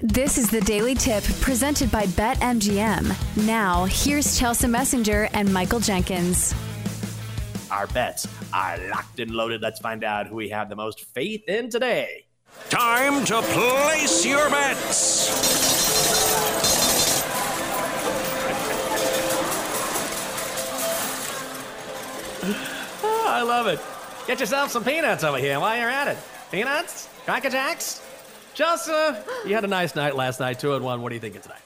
This is the Daily Tip presented by BetMGM. Now, here's Chelsa Messinger and Michael Jenkins. Our bets are locked and loaded. Let's find out who we have the most faith in today. Time to place your bets. Oh, I love it. Get yourself some peanuts over here while you're at it. Peanuts? Cracker Jacks? Chelsa, you had a nice night last night, two and one. What are you thinking tonight?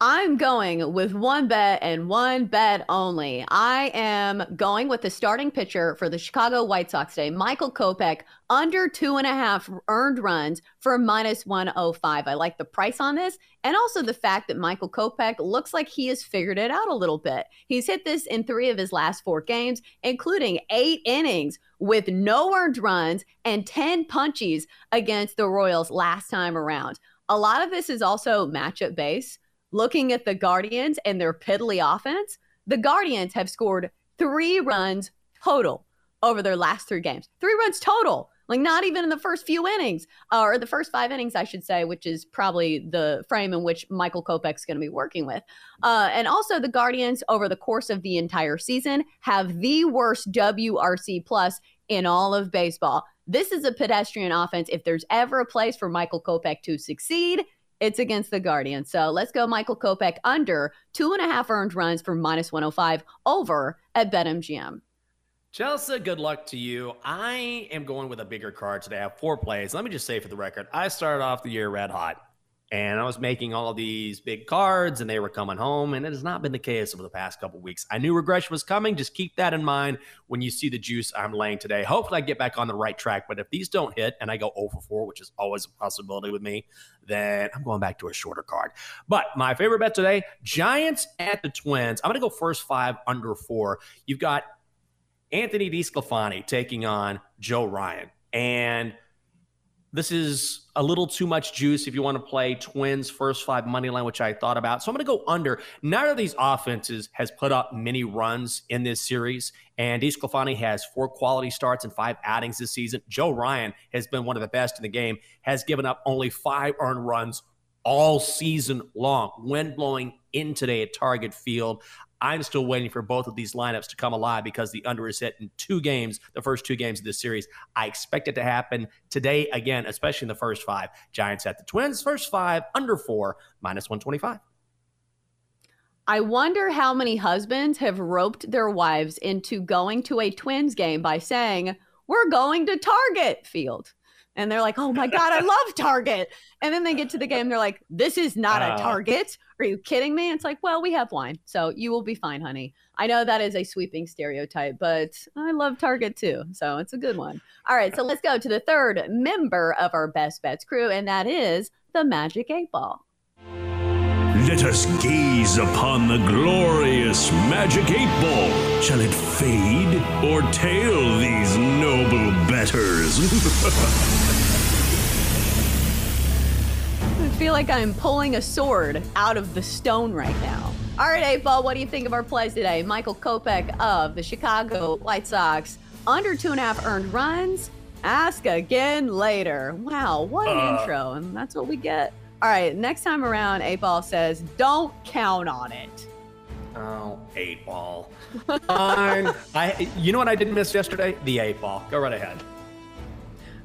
I'm going with one bet and one bet only. I am going with the starting pitcher for the Chicago White Sox today, Michael Kopech, under two and a half earned runs for minus 105. I like the price on this and also the fact that Michael Kopech looks like he has figured it out a little bit. He's hit this in three of his last four games, including eight innings with no earned runs and 10 punchies against the Royals last time around. A lot of this is also matchup base looking at the Guardians and their piddly offense, the Guardians have scored three runs total over their last three games. Three runs total. Like not even in the first few innings, uh, or the first five innings, I should say, which is probably the frame in which Michael Kopech's going to be working with. Uh, and also, the Guardians over the course of the entire season have the worst WRC plus in all of baseball. This is a pedestrian offense. If there's ever a place for Michael Kopech to succeed, it's against the Guardians. So let's go Michael Kopech under two and a half earned runs for minus 105 over at BetMGM. Chelsa, good luck to you. I am going with a bigger card today. I have four plays. Let me just say for the record, I started off the year red hot and I was making all these big cards and they were coming home. And it has not been the case over the past couple weeks. I knew regression was coming. Just keep that in mind when you see the juice I'm laying today. Hopefully, I get back on the right track. But if these don't hit and I go over 4, which is always a possibility with me, then I'm going back to a shorter card. But my favorite bet today Giants at the Twins. I'm going to go first five under four. You've got Anthony DeSclafani taking on Joe Ryan. And this is a little too much juice if you want to play Twins first five money line, which I thought about. So I'm going to go under. Neither of these offenses has put up many runs in this series, and DeSclafani has four quality starts and five outings this season. Joe Ryan has been one of the best in the game, has given up only five earned runs all season long. Wind blowing in today at Target Field. I'm still waiting for both of these lineups to come alive because the under is hit in two games, the first two games of this series. I expect it to happen today again, especially in the first five. Giants at the Twins, first five, under four, minus 125. I wonder how many husbands have roped their wives into going to a Twins game by saying, We're going to Target Field and they're like, "Oh my god, I love Target." And then they get to the game, they're like, "This is not uh, a Target. Are you kidding me?" It's like, "Well, we have wine, so you will be fine, honey." I know that is a sweeping stereotype, but I love Target too, so it's a good one. All right, so let's go to the third member of our best bets crew, and that is the Magic Eight Ball. Let us gaze upon the glorious magic eight ball. Shall it fade or tail these noble betters? I feel like I'm pulling a sword out of the stone right now. All right, eight ball, what do you think of our plays today? Michael Kopech of the Chicago White Sox, under two and a half earned runs. Ask again later. Wow, what an uh. intro. And that's what we get. All right, next time around, eight ball says, "Don't count on it." Oh, eight ball. Fine. I, you know what I didn't miss yesterday? The eight ball. Go right ahead.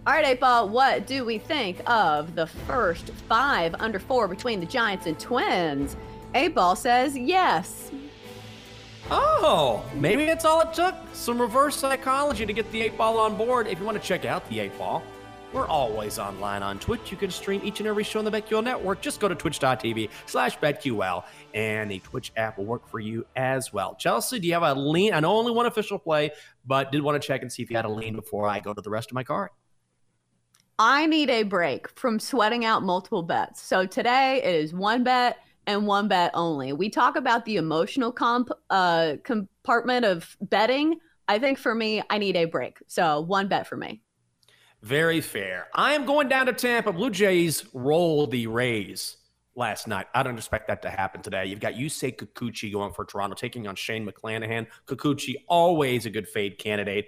All right, eight ball. What do we think of the first five under four between the Giants and Twins? Eight ball says yes. Oh, maybe that's all it took. Some reverse psychology to get the eight ball on board. If you want to check out the eight ball, we're always online on Twitch. You can stream each and every show on the BetQL network. Just go to twitch.tv slash BetQL, and the Twitch app will work for you as well. Chelsa, do you have a lean? I know only one official play, but did want to check and see if you had a lean before I go to the rest of my card. I need a break from sweating out multiple bets. So today it is one bet and one bet only. We talk about the emotional comp uh, compartment of betting. I think for me, I need a break. So one bet for me. Very fair. I am going down to Tampa. Blue Jays roll the Rays last night. I don't expect that to happen today. You've got Yusei Kikuchi going for Toronto, taking on Shane McClanahan. Kikuchi, always a good fade candidate.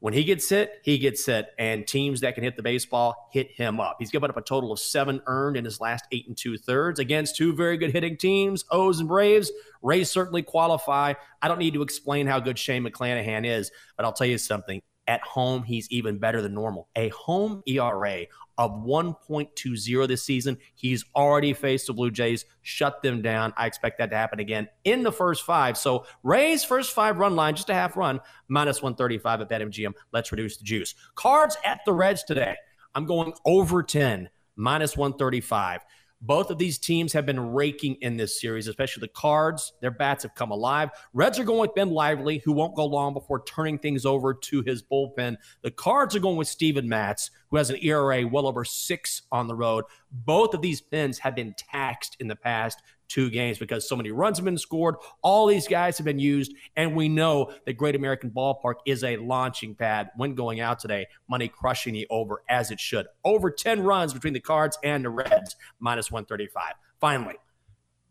When he gets hit, he gets hit, and teams that can hit the baseball hit him up. He's given up a total of seven earned in his last eight and two thirds against two very good hitting teams, O's and Braves. Rays certainly qualify. I don't need to explain how good Shane McClanahan is, but I'll tell you something. At home, he's even better than normal. A home ERA of 1.20 this season. He's already faced the Blue Jays, shut them down. I expect that to happen again in the first five. So Rays first five run line, just a half run, minus 135 at BetMGM. Let's reduce the juice. Cards at the Reds today. I'm going over 10, minus 135. Both of these teams have been raking in this series, especially the Cards. Their bats have come alive. Reds are going with Ben Lively, who won't go long before turning things over to his bullpen. The Cards are going with Steven Matz, who has an ERA well over six on the road. Both of these pins have been taxed in the past two games because so many runs have been scored. All these guys have been used, and we know that Great American Ballpark is a launching pad when going out today. Money crushing the over as it should. Over 10 runs between the Cards and the Reds, minus 135. Finally,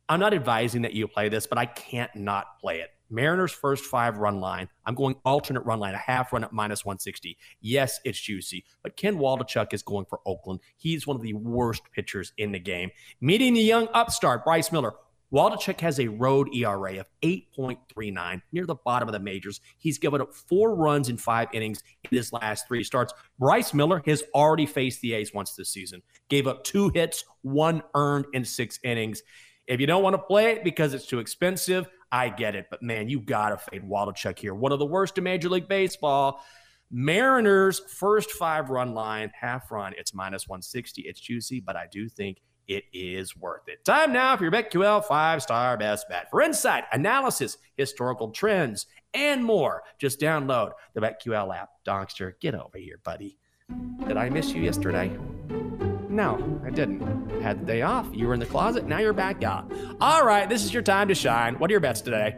I'm not advising that you play this, but I can't not play it. Mariners first five run line. I'm going alternate run line, a half run at minus 160. Yes, it's juicy, but Ken Waldichuk is going for Oakland. He's one of the worst pitchers in the game. Meeting the young upstart, Bryce Miller. Waldichuk has a road ERA of 8.39, near the bottom of the majors. He's given up four runs in five innings in his last three starts. Bryce Miller has already faced the A's once this season, gave up two hits, one earned in six innings. If you don't want to play it because it's too expensive, I get it. But man, you got to fade Waldichuk here. One of the worst in Major League Baseball. Mariners' first five run line, half run, it's minus 160. It's juicy, but I do think it is worth it. Time now for your BetQL five star best bet. For insight, analysis, historical trends, and more, just download the BetQL app. Donkster, get over here, buddy. Did I miss you yesterday? No, I didn't. Had the day off. You were in the closet. Now you're back out. All right, this is your time to shine. What are your bets today?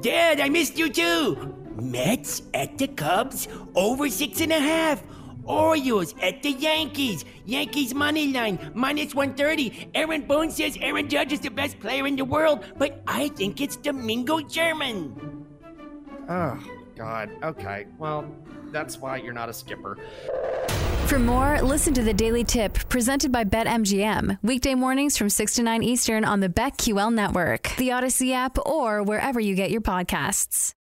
Dad, I missed you too. Mets at the Cubs, over six and a half. Orioles at the Yankees. Yankees money line, minus 130. Aaron Boone says Aaron Judge is the best player in the world, but I think it's Domingo German. Oh, God. Okay. Well, that's why you're not a skipper. For more, listen to the Daily Tip presented by BetMGM. Weekday mornings from 6 to 9 Eastern on the BetQL network, the Audacy app, or wherever you get your podcasts.